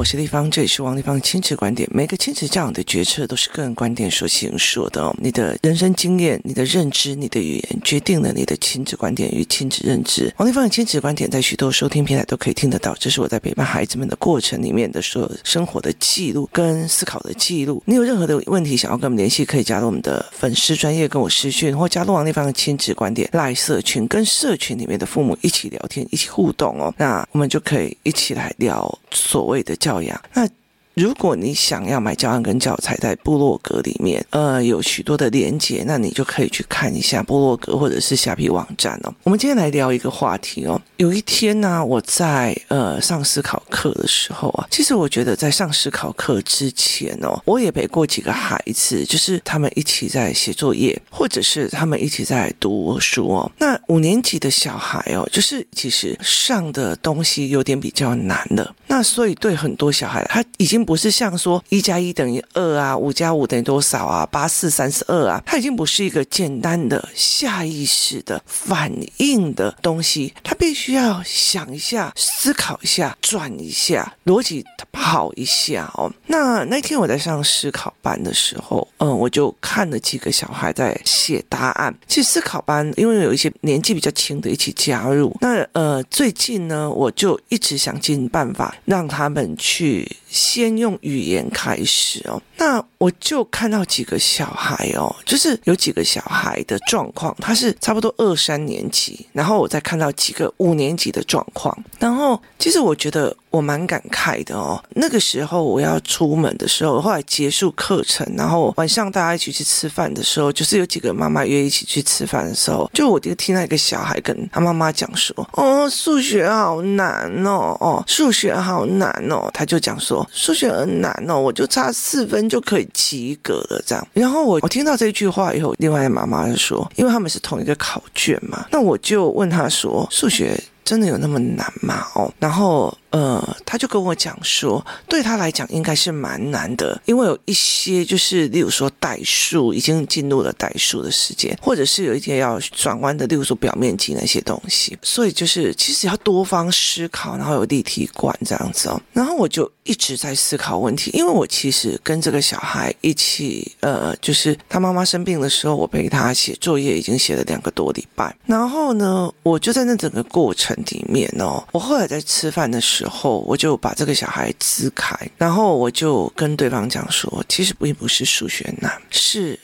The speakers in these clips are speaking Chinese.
我是丽芳，这里是王丽芳亲子观点。每个亲子教养的决策都是个人观点所形说的哦。你的人生经验、你的认知、你的语言，决定了你的亲子观点与亲子认知。王丽芳的亲子观点在许多收听平台都可以听得到。这是我在陪伴孩子们的过程里面的所有生活的记录跟思考的记录。你有任何的问题想要跟我们联系，可以加入我们的粉丝专业跟我私讯，或加入王丽芳的亲子观点赖社群，跟社群里面的父母一起聊天，一起互动哦。那我们就可以一起来聊所谓的教养。那如果你想要买教案跟教材，在部落格里面，呃，有许多的连结，那你就可以去看一下部落格或者是虾皮网站哦。我们今天来聊一个话题哦。有一天呢、我在呃上思考课的时候啊，其实我觉得在上思考课之前哦，我也陪过几个孩子，就是他们一起在写作业，或者是他们一起在读书哦。那五年级的小孩哦，就是其实上的东西有点比较难了。那所以对很多小孩，他已经不是像说一加一等于二啊，五加五等于多少啊，八四三十二啊，他已经不是一个简单的下意识的反应的东西，他必须要想一下、思考一下、转一下、逻辑跑一下哦。那那天我在上思考班的时候，嗯，我就看了几个小孩在写答案。其实思考班因为有一些年纪比较轻的一起加入，那呃，最近呢，我就一直想尽办法。让他们去先用语言开始哦，那我就看到几个小孩哦，就是有几个小孩的状况，他是差不多二三年级，然后我再看到几个五年级的状况，然后其实我觉得。我蛮感慨的哦，那个时候我要出门的时候，后来结束课程，然后晚上大家一起去吃饭的时候，就是有几个妈妈约一起去吃饭的时候，就我就听到一个小孩跟他妈妈讲说：“哦，数学好难哦，哦，数学好难哦。”他就讲说：“数学很难哦，我就差四分就可以及格了。”这样，然后我我听到这句话以后，另外的妈妈就说：“因为他们是同一个考卷嘛。”那我就问他说：“数学真的有那么难吗？”哦，然后。呃，他就跟我讲说，对他来讲应该是蛮难的，因为有一些就是，例如说代数已经进入了代数的时间，或者是有一些要转弯的，例如说表面积那些东西，所以就是其实要多方思考，然后有立体观这样子哦。然后我就一直在思考问题，因为我其实跟这个小孩一起，呃，就是他妈妈生病的时候，我陪他写作业，已经写了两个多礼拜。然后呢，我就在那整个过程里面哦，我后来在吃饭的时候。之后，我就把这个小孩支开，然后我就跟对方讲说，其实并不是数学难，是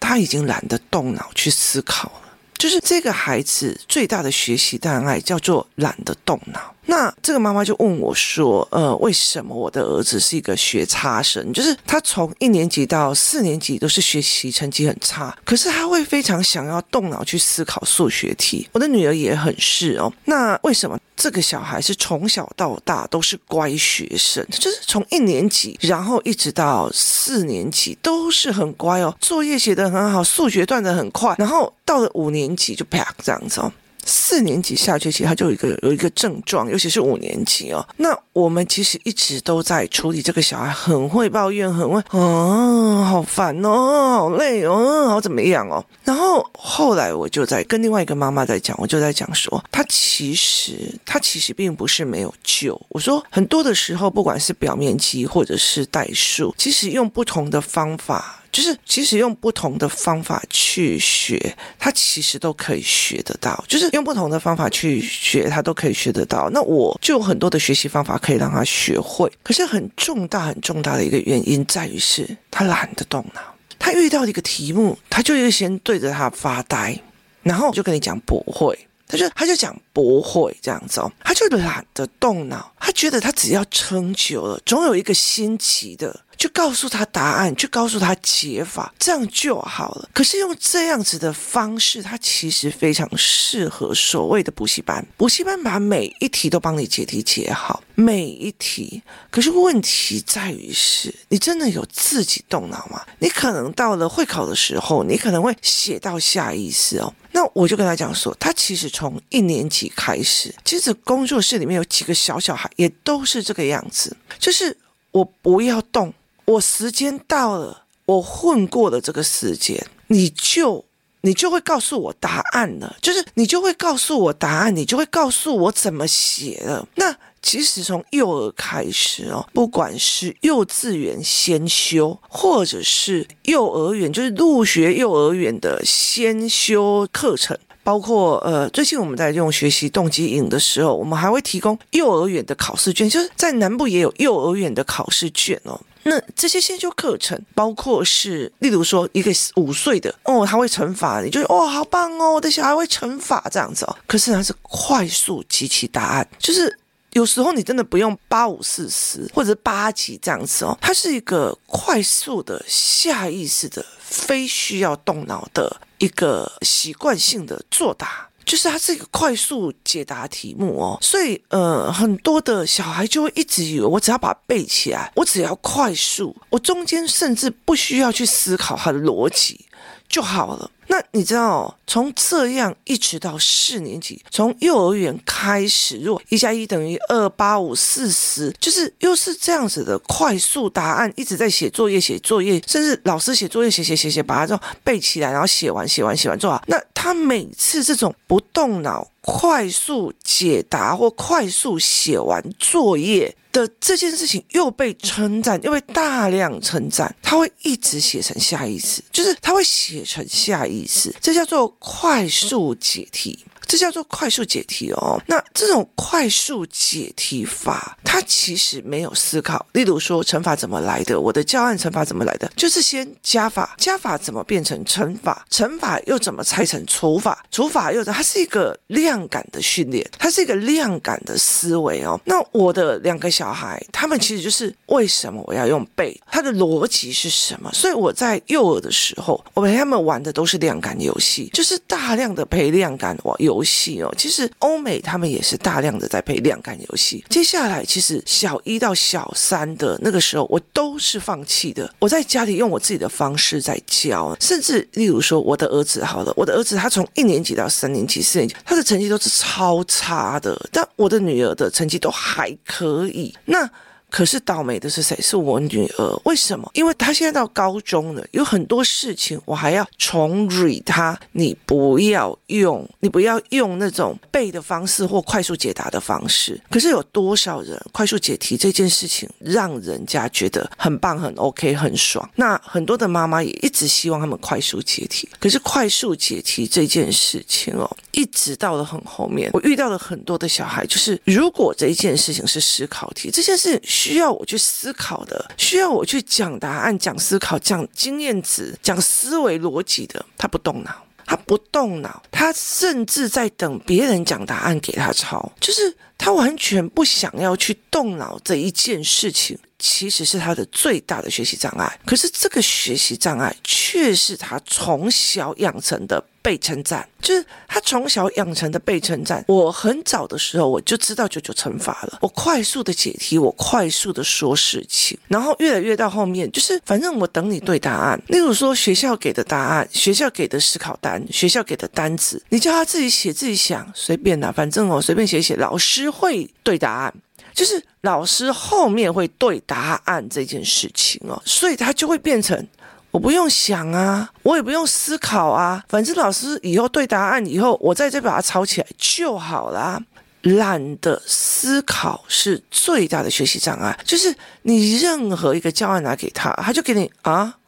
他已经懒得动脑去思考了。就是这个孩子最大的学习障碍叫做懒得动脑。那这个妈妈就问我说：“呃，为什么我的儿子是一个学差生？就是他从一年级到四年级都是学习成绩很差，可是他会非常想要动脑去思考数学题。我的女儿也很是哦。那为什么这个小孩是从小到大都是乖学生？就是从一年级，然后一直到四年级都是很乖哦，作业写得很好，数学断得很快，然后到了五年级就啪这样子哦。”四年级下学期，他就有一个有一个症状，尤其是五年级哦。那我们其实一直都在处理这个小孩，很会抱怨，很会，哦，好烦哦，好累哦，好怎么样哦。然后后来我就在跟另外一个妈妈在讲，我就在讲说，他其实他其实并不是没有救。我说很多的时候，不管是表面积或者是代数，其实用不同的方法。就是其实用不同的方法去学，他其实都可以学得到。就是用不同的方法去学，他都可以学得到。那我就有很多的学习方法可以让他学会。可是很重大、很重大的一个原因在于是他懒得动脑。他遇到一个题目，他就会先对着他发呆，然后就跟你讲不会，他就他就讲不会这样子哦，他就懒得动脑。他觉得他只要撑久了，总有一个新奇的。就告诉他答案，就告诉他解法，这样就好了。可是用这样子的方式，它其实非常适合所谓的补习班。补习班把每一题都帮你解题解好，每一题。可是问题在于是，你真的有自己动脑吗？你可能到了会考的时候，你可能会写到下意识哦。那我就跟他讲说，他其实从一年级开始，其实工作室里面有几个小小孩也都是这个样子，就是我不要动。我时间到了，我混过了这个时间，你就你就会告诉我答案了，就是你就会告诉我答案，你就会告诉我怎么写了。那其实从幼儿开始哦，不管是幼稚园先修，或者是幼儿园，就是入学幼儿园的先修课程，包括呃，最近我们在用学习动机营的时候，我们还会提供幼儿园的考试卷，就是在南部也有幼儿园的考试卷哦。那这些先修课程，包括是，例如说一个五岁的哦，他会乘法，你就哦，好棒哦，我的小孩会乘法这样子哦。可是它是快速集齐答案，就是有时候你真的不用八五四十或者八级这样子哦，它是一个快速的下意识的，非需要动脑的一个习惯性的作答。就是它是一个快速解答题目哦，所以呃，很多的小孩就会一直以为我只要把它背起来，我只要快速，我中间甚至不需要去思考它的逻辑就好了。那你知道，从这样一直到四年级，从幼儿园开始，如果一加一等于二，八五四十，就是又是这样子的快速答案，一直在写作业，写作业，甚至老师写作业，写写写写，把它这种背起来，然后写完，写完，写完做好。那他每次这种不动脑、快速解答或快速写完作业。的这件事情又被称赞，又被大量称赞，他会一直写成下意识，就是他会写成下意识，这叫做快速解题。这叫做快速解题哦。那这种快速解题法，它其实没有思考。例如说，乘法怎么来的？我的教案乘法怎么来的？就是先加法，加法怎么变成乘法？乘法又怎么拆成除法？除法又它是一个量感的训练，它是一个量感的思维哦。那我的两个小孩，他们其实就是为什么我要用背？它的逻辑是什么？所以我在幼儿的时候，我陪他们玩的都是量感游戏，就是大量的陪量感玩游。游戏哦，其实欧美他们也是大量的在配量感游戏。接下来，其实小一到小三的那个时候，我都是放弃的。我在家里用我自己的方式在教，甚至例如说，我的儿子好了，我的儿子他从一年级到三年级、四年级，他的成绩都是超差的，但我的女儿的成绩都还可以。那可是倒霉的是谁？是我女儿。为什么？因为她现在到高中了，有很多事情我还要重 re 她。你不要用，你不要用那种背的方式或快速解答的方式。可是有多少人快速解题这件事情让人家觉得很棒、很 OK、很爽？那很多的妈妈也一直希望他们快速解题。可是快速解题这件事情哦，一直到了很后面，我遇到了很多的小孩，就是如果这一件事情是思考题，这件事。需要我去思考的，需要我去讲答案、讲思考、讲经验值、讲思维逻辑的，他不动脑，他不动脑，他甚至在等别人讲答案给他抄，就是他完全不想要去动脑这一件事情。其实是他的最大的学习障碍，可是这个学习障碍却是他从小养成的被称赞，就是他从小养成的被称赞。我很早的时候我就知道九九乘法了，我快速的解题，我快速的说事情，然后越来越到后面，就是反正我等你对答案。例如说学校给的答案，学校给的思考单，学校给的单子，你叫他自己写自己想，随便啦，反正我随便写写，老师会对答案。就是老师后面会对答案这件事情哦，所以他就会变成我不用想啊，我也不用思考啊，反正老师以后对答案以后，我在这把它抄起来就好啦。懒得思考是最大的学习障碍，就是你任何一个教案拿给他，他就给你啊，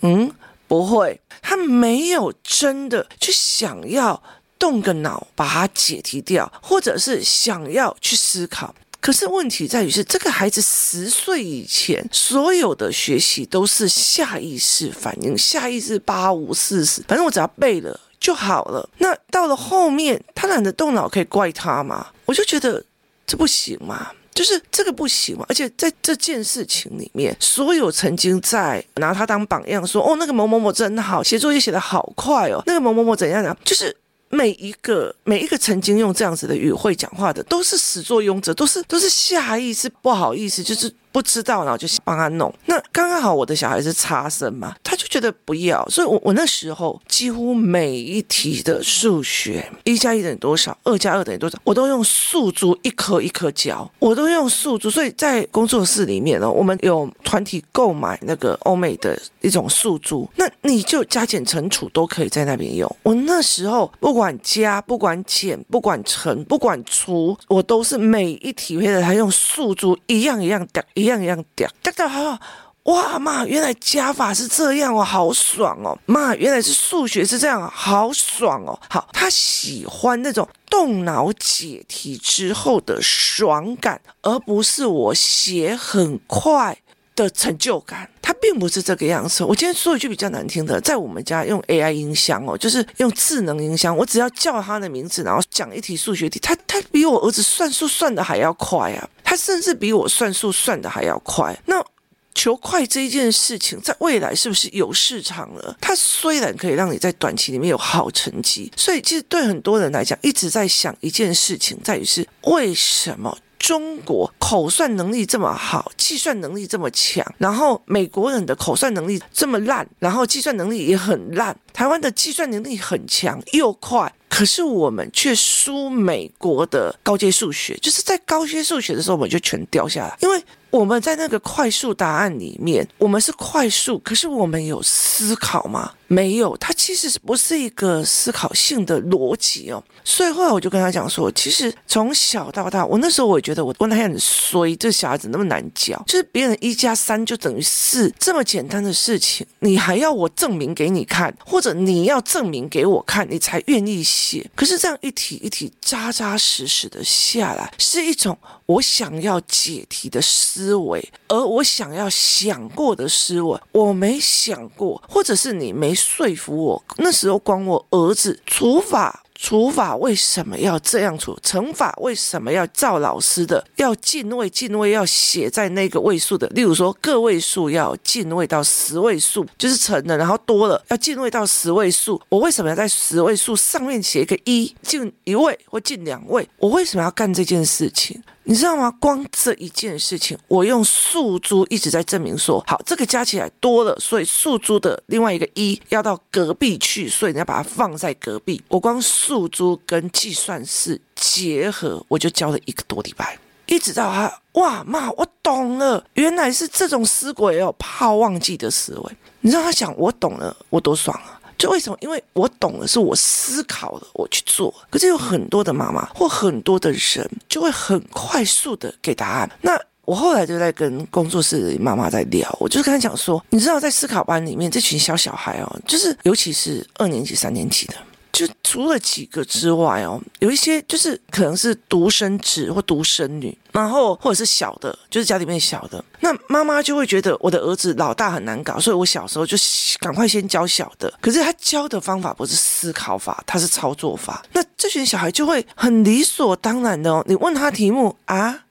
嗯，不会，他没有真的去想要动个脑把它解题掉，或者是想要去思考。可是问题在于是，这个孩子十岁以前所有的学习都是下意识反应，下意识八五四十，反正我只要背了就好了。那到了后面，他懒得动脑，可以怪他吗？我就觉得这不行嘛，就是这个不行嘛。而且在这件事情里面，所有曾经在拿他当榜样说，哦，那个某某某真好，写作业写得好快哦，那个某某某怎样怎样？就是。每一个每一个曾经用这样子的语汇讲话的，都是始作俑者，都是都是下意识不好意思，就是不知道，然后就帮他弄。那刚刚好我的小孩是差生嘛，他就觉得不要，所以我我那时候几乎每一题的数学，一加一等于多少，二加二等于多少，我都用素珠一颗一颗教，我都用素珠。所以在工作室里面呢，我们有团体购买那个欧美的一种素珠，那你就加减乘除都可以在那边用。我那时候不管加，不管减，不管乘，不管除，我都是每一题配的，他用素珠一样一样掉，一一样一样掉，掉掉好。哇妈，原来加法是这样哦，好爽哦！妈，原来是数学是这样，好爽哦！好，他喜欢那种动脑解题之后的爽感，而不是我写很快的成就感。他并不是这个样子。我今天说一句比较难听的，在我们家用 AI 音箱哦，就是用智能音箱，我只要叫他的名字，然后讲一题数学题，他他比我儿子算数算的还要快啊！他甚至比我算数算的还要快。那。求快这一件事情，在未来是不是有市场了？它虽然可以让你在短期里面有好成绩，所以其实对很多人来讲，一直在想一件事情，在于是为什么中国口算能力这么好，计算能力这么强，然后美国人的口算能力这么烂，然后计算能力也很烂，台湾的计算能力很强又快，可是我们却输美国的高阶数学，就是在高阶数学的时候，我们就全掉下来，因为。我们在那个快速答案里面，我们是快速，可是我们有思考吗？没有，它其实不是一个思考性的逻辑哦。所以后来我就跟他讲说，其实从小到大，我那时候我也觉得我我那很衰，这小孩子那么难教，就是别人一加三就等于四这么简单的事情，你还要我证明给你看，或者你要证明给我看，你才愿意写。可是这样一题一题扎扎实实的下来，是一种我想要解题的。思维，而我想要想过的思维，我没想过，或者是你没说服我。那时候管我儿子除法。除法为什么要这样除？乘法为什么要照老师的？要进位，进位要写在那个位数的。例如说个位数要进位到十位数，就是乘的，然后多了要进位到十位数。我为什么要在十位数上面写一个一，进一位或进两位？我为什么要干这件事情？你知道吗？光这一件事情，我用数珠一直在证明说，好，这个加起来多了，所以数珠的另外一个一要到隔壁去，所以你要把它放在隔壁。我光数数珠跟计算式结合，我就教了一个多礼拜，一直到他哇妈，我懂了，原来是这种思维哦，怕忘记的思维。你知道他想我懂了，我多爽啊！就为什么？因为我懂了是我思考了，我去做。可是有很多的妈妈或很多的人就会很快速的给答案。那我后来就在跟工作室的妈妈在聊，我就是跟他讲说，你知道在思考班里面这群小小孩哦，就是尤其是二年级、三年级的。就除了几个之外哦，有一些就是可能是独生子或独生女，然后或者是小的，就是家里面小的，那妈妈就会觉得我的儿子老大很难搞，所以我小时候就赶快先教小的。可是他教的方法不是思考法，他是操作法。那这群小孩就会很理所当然的哦，你问他题目啊。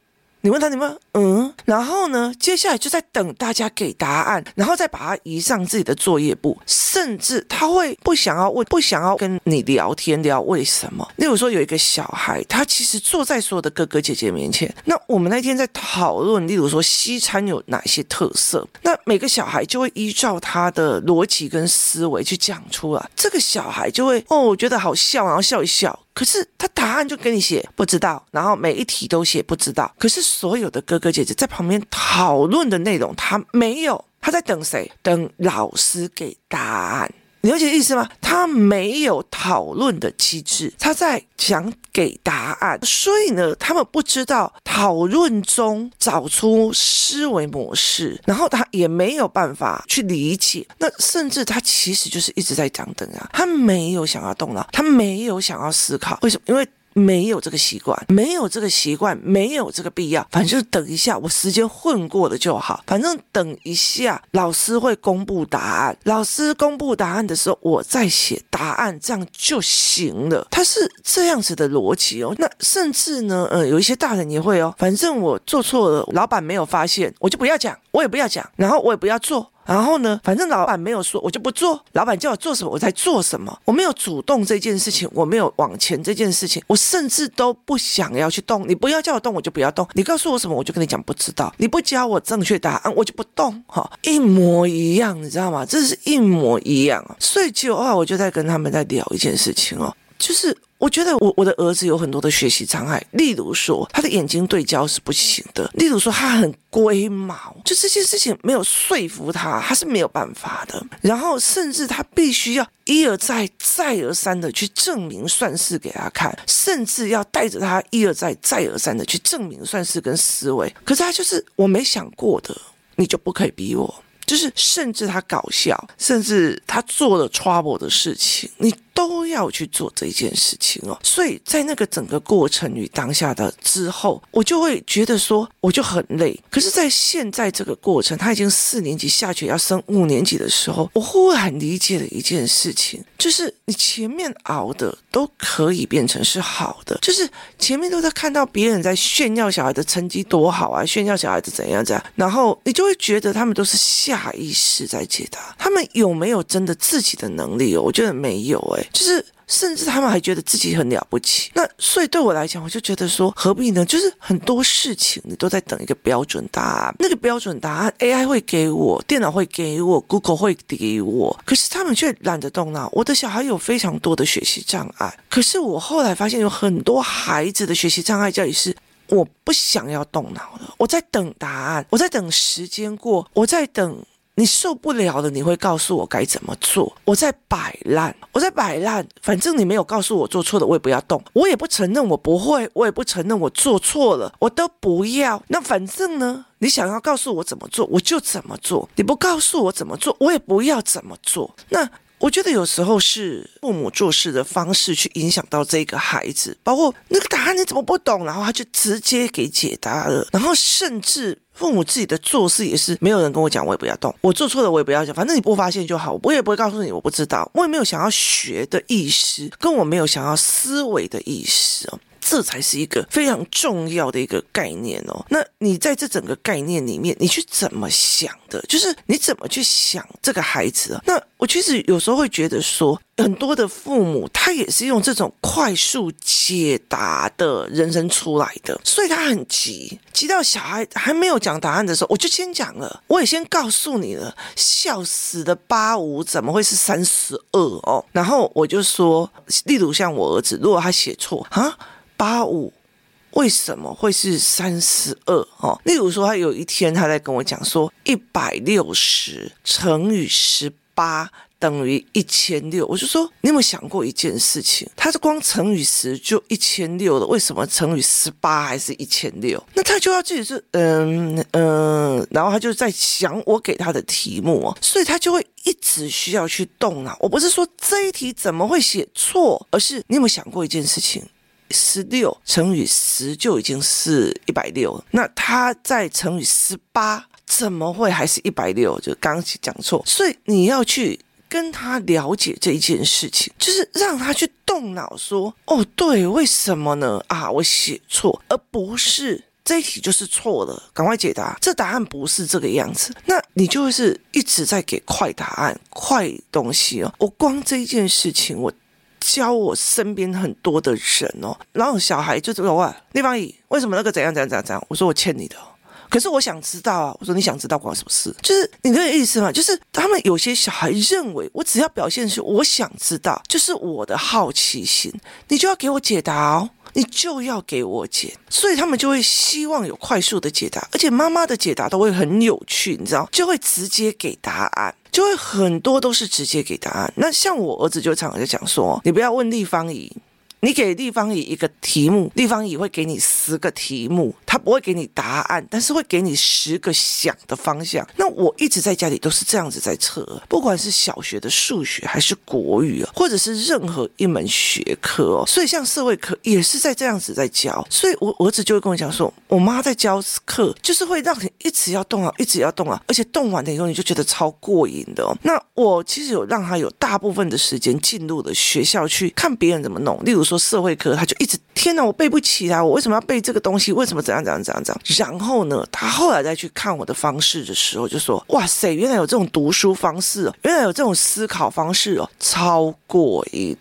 你问他你们嗯，然后呢，接下来就在等大家给答案，然后再把它移上自己的作业簿，甚至他会不想要问，不想要跟你聊天聊为什么。例如说有一个小孩，他其实坐在所有的哥哥姐姐面前，那我们那天在讨论，例如说西餐有哪些特色，那每个小孩就会依照他的逻辑跟思维去讲出来，这个小孩就会哦，我觉得好笑，然后笑一笑。可是他答案就给你写不知道，然后每一题都写不知道。可是所有的哥哥姐姐在旁边讨论的内容，他没有，他在等谁？等老师给答案。了解意思吗？他没有讨论的机制，他在想给答案，所以呢，他们不知道讨论中找出思维模式，然后他也没有办法去理解。那甚至他其实就是一直在讲等啊，他没有想要动脑，他没有想要思考。为什么？因为。没有这个习惯，没有这个习惯，没有这个必要。反正就是等一下，我时间混过了就好。反正等一下，老师会公布答案。老师公布答案的时候，我再写答案，这样就行了。他是这样子的逻辑哦。那甚至呢，呃，有一些大人也会哦。反正我做错了，老板没有发现，我就不要讲，我也不要讲，然后我也不要做。然后呢，反正老板没有说，我就不做。老板叫我做什么，我在做什么。我没有主动这件事情，我没有往前这件事情，我甚至都不想要去动。你不要叫我动，我就不要动。你告诉我什么，我就跟你讲不知道。你不教我正确答案，我就不动。哈，一模一样，你知道吗？这是一模一样。所以就啊，我就在跟他们在聊一件事情哦，就是。我觉得我我的儿子有很多的学习障碍，例如说他的眼睛对焦是不行的，例如说他很龟毛，就这些事情没有说服他，他是没有办法的。然后甚至他必须要一而再、再而三的去证明算式给他看，甚至要带着他一而再、再而三的去证明算式跟思维。可是他就是我没想过的，你就不可以逼我，就是甚至他搞笑，甚至他做了 trouble 的事情，你。都要去做这一件事情哦，所以在那个整个过程与当下的之后，我就会觉得说，我就很累。可是，在现在这个过程，他已经四年级下学要升五年级的时候，我忽然理解了一件事情，就是你前面熬的都可以变成是好的，就是前面都在看到别人在炫耀小孩的成绩多好啊，炫耀小孩子怎样怎样，然后你就会觉得他们都是下意识在解答，他们有没有真的自己的能力哦？我觉得没有哎就是，甚至他们还觉得自己很了不起。那所以对我来讲，我就觉得说，何必呢？就是很多事情你都在等一个标准答案，那个标准答案 AI 会给我，电脑会给我，Google 会给我，可是他们却懒得动脑。我的小孩有非常多的学习障碍，可是我后来发现有很多孩子的学习障碍，在于是我不想要动脑了，我在等答案，我在等时间过，我在等。你受不了了，你会告诉我该怎么做。我在摆烂，我在摆烂。反正你没有告诉我做错了，我也不要动，我也不承认我不会，我也不承认我做错了，我都不要。那反正呢，你想要告诉我怎么做，我就怎么做。你不告诉我怎么做，我也不要怎么做。那。我觉得有时候是父母做事的方式去影响到这个孩子，包括那个答案你怎么不懂，然后他就直接给解答了，然后甚至父母自己的做事也是没有人跟我讲，我也不要动，我做错了我也不要讲，反正你不发现就好，我也不会告诉你我不知道，我也没有想要学的意思，跟我没有想要思维的意思哦。这才是一个非常重要的一个概念哦。那你在这整个概念里面，你去怎么想的？就是你怎么去想这个孩子啊？那我其实有时候会觉得说，很多的父母他也是用这种快速解答的人生出来的，所以他很急，急到小孩还没有讲答案的时候，我就先讲了，我也先告诉你了，笑死的八五怎么会是三十二哦？然后我就说，例如像我儿子，如果他写错啊。八五为什么会是三十二？哦，例如说，他有一天他在跟我讲说，一百六十乘以十八等于一千六。我就说，你有没有想过一件事情？他是光乘以十就一千六了，为什么乘以十八还是一千六？那他就要自己是嗯嗯，然后他就在想我给他的题目哦，所以他就会一直需要去动脑。我不是说这一题怎么会写错，而是你有没有想过一件事情？十六乘以十就已经是一百六了，那他再乘以十八，怎么会还是一百六？就刚刚讲错，所以你要去跟他了解这一件事情，就是让他去动脑说：“哦，对，为什么呢？啊，我写错，而不是这一题就是错了，赶快解答，这答案不是这个样子。”那你就是一直在给快答案、快东西哦。我光这一件事情，我。教我身边很多的人哦，然后小孩就说：“哇，立方体为什么那个怎样怎样怎样怎样？”我说：“我欠你的。”可是我想知道啊。我说：“你想知道关我什么事？”就是你这个意思嘛？就是他们有些小孩认为，我只要表现出我想知道，就是我的好奇心，你就要给我解答哦，你就要给我解，所以他们就会希望有快速的解答，而且妈妈的解答都会很有趣，你知道，就会直接给答案。就会很多都是直接给答案。那像我儿子就常常在讲说，你不要问立方体。你给立方体一个题目，立方体会给你十个题目，他不会给你答案，但是会给你十个想的方向。那我一直在家里都是这样子在测，不管是小学的数学还是国语，或者是任何一门学科哦。所以像社会课也是在这样子在教。所以我儿子就会跟我讲说，我妈在教课就是会让你一直要动啊，一直要动啊，而且动完了以后你就觉得超过瘾的哦。那我其实有让他有大部分的时间进入了学校去看别人怎么弄，例如说。社会科，他就一直天哪，我背不起来，我为什么要背这个东西？为什么怎样怎样怎样怎样？然后呢，他后来再去看我的方式的时候，就说：哇塞，原来有这种读书方式哦，原来有这种思考方式哦，超过瘾。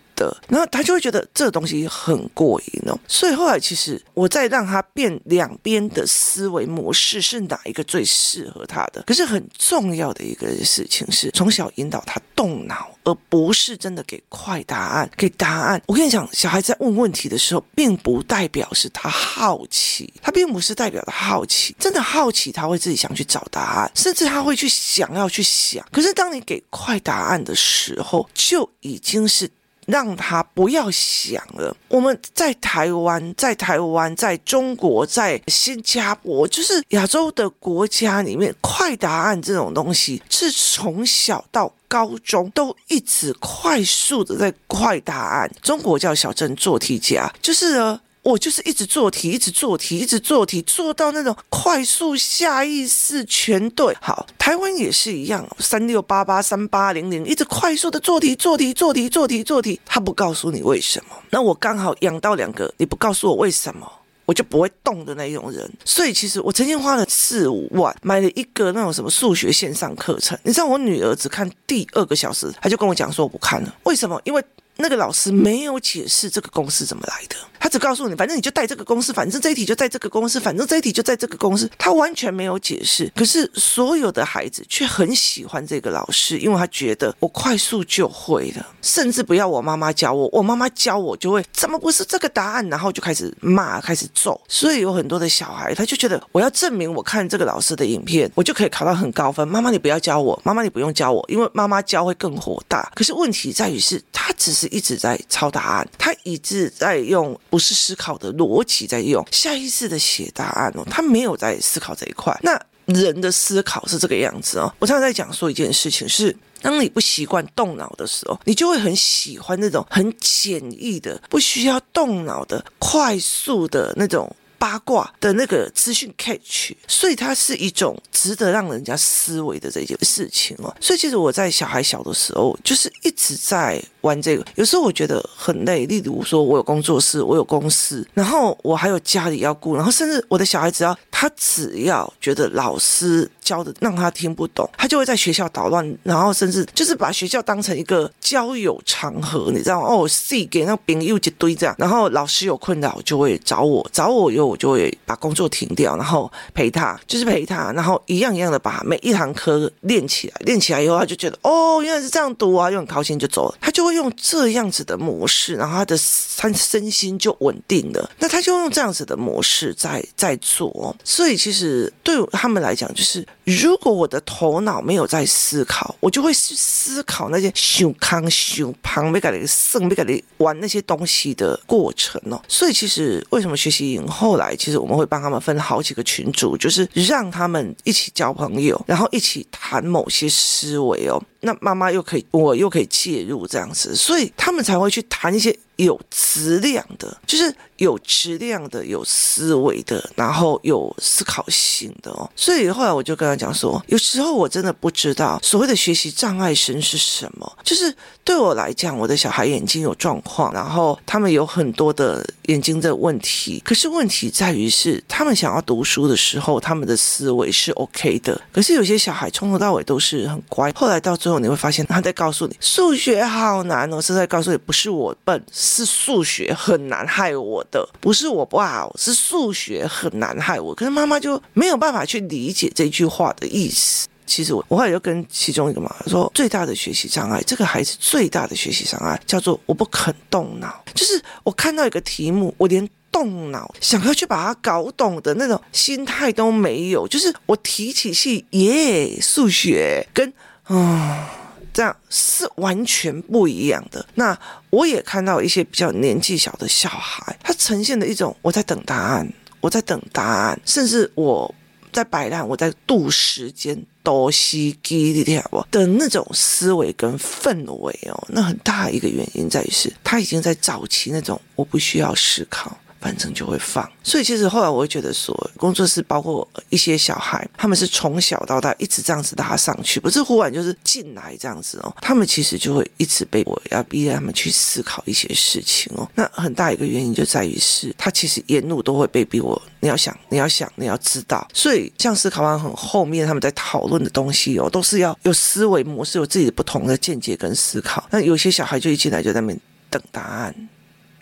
然后他就会觉得这个东西很过瘾哦，所以后来其实我在让他变两边的思维模式是哪一个最适合他的。可是很重要的一个事情是从小引导他动脑，而不是真的给快答案。给答案，我跟你讲，小孩在问问题的时候，并不代表是他好奇，他并不是代表他好奇，真的好奇他会自己想去找答案，甚至他会去想要去想。可是当你给快答案的时候，就已经是。让他不要想了。我们在台湾，在台湾，在中国，在新加坡，就是亚洲的国家里面，快答案这种东西是从小到高中都一直快速的在快答案。中国叫小镇做题家，就是呢。我就是一直做题，一直做题，一直做题，做到那种快速下意识全对。好，台湾也是一样，三六八八三八零零，一直快速的做题，做题，做题，做题，做题。他不告诉你为什么，那我刚好养到两个，你不告诉我为什么，我就不会动的那种人。所以其实我曾经花了四五万买了一个那种什么数学线上课程。你知道我女儿只看第二个小时，她就跟我讲说我不看了。为什么？因为那个老师没有解释这个公式怎么来的。他只告诉你，反正你就带这个公式，反正这一题就带这个公式，反正这一题就在这个公式。他完全没有解释，可是所有的孩子却很喜欢这个老师，因为他觉得我快速就会了，甚至不要我妈妈教我，我妈妈教我就会，怎么不是这个答案？然后就开始骂，开始揍。所以有很多的小孩，他就觉得我要证明我看这个老师的影片，我就可以考到很高分。妈妈你不要教我，妈妈你不用教我，因为妈妈教会更火大。可是问题在于是，他只是是一直在抄答案，他一直在用。不是思考的逻辑在用，下意识的写答案哦，他没有在思考这一块。那人的思考是这个样子哦。我常常在讲说一件事情是，当你不习惯动脑的时候，你就会很喜欢那种很简易的、不需要动脑的、快速的那种。八卦的那个资讯 catch，所以它是一种值得让人家思维的这件事情哦。所以其实我在小孩小的时候，就是一直在玩这个。有时候我觉得很累，例如说我有工作室，我有公司，然后我还有家里要顾，然后甚至我的小孩只要他只要觉得老师。教的让他听不懂，他就会在学校捣乱，然后甚至就是把学校当成一个交友场合，你知道吗？哦，，C 给那朋友一堆这样，然后老师有困扰就会找我，找我以后我就会把工作停掉，然后陪他，就是陪他，然后一样一样的把每一堂课练起来，练起来以后他就觉得哦，原来是这样读啊，又很高兴就走了，他就会用这样子的模式，然后他的他身心就稳定了，那他就用这样子的模式在在做，所以其实对他们来讲就是。如果我的头脑没有在思考，我就会思考那些修康修旁没给你剩没给你玩那些东西的过程哦。所以其实为什么学习营后来，其实我们会帮他们分好几个群组，就是让他们一起交朋友，然后一起谈某些思维哦。那妈妈又可以，我又可以介入这样子，所以他们才会去谈一些有质量的，就是有质量的、有思维的，然后有思考性的哦。所以后来我就跟他讲说，有时候我真的不知道所谓的学习障碍生是什么。就是对我来讲，我的小孩眼睛有状况，然后他们有很多的眼睛的问题。可是问题在于是，他们想要读书的时候，他们的思维是 OK 的。可是有些小孩从头到尾都是很乖，后来到最后你会发现，他在告诉你数学好难哦，是在告诉你不是我笨。是数学很难害我的，不是我不好，是数学很难害我。可是妈妈就没有办法去理解这句话的意思。其实我我后来就跟其中一个妈妈说，最大的学习障碍，这个孩子最大的学习障碍叫做我不肯动脑，就是我看到一个题目，我连动脑想要去把它搞懂的那种心态都没有，就是我提起是耶，数学跟啊。嗯这样是完全不一样的。那我也看到一些比较年纪小的小孩，他呈现的一种我在等答案，我在等答案，甚至我在摆烂，我在度时间，多西基的天不的那种思维跟氛围哦。那很大一个原因在于是，他已经在早期那种我不需要思考。反正就会放。所以其实后来我会觉得说，工作室包括一些小孩，他们是从小到大一直这样子拉上去，不是忽然就是进来这样子哦。他们其实就会一直被我要逼他们去思考一些事情哦。那很大一个原因就在于是，他其实沿路都会被逼我，你要想，你要想，你要知道。所以像思考完很后面他们在讨论的东西哦，都是要有思维模式，有自己的不同的见解跟思考。那有些小孩就一进来就在那边等答案。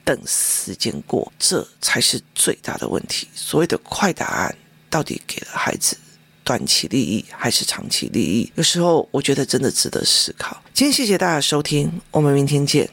等时间过，这才是最大的问题。所谓的快答案，到底给了孩子短期利益还是长期利益？有时候我觉得真的值得思考。今天谢谢大家收听，我们明天见。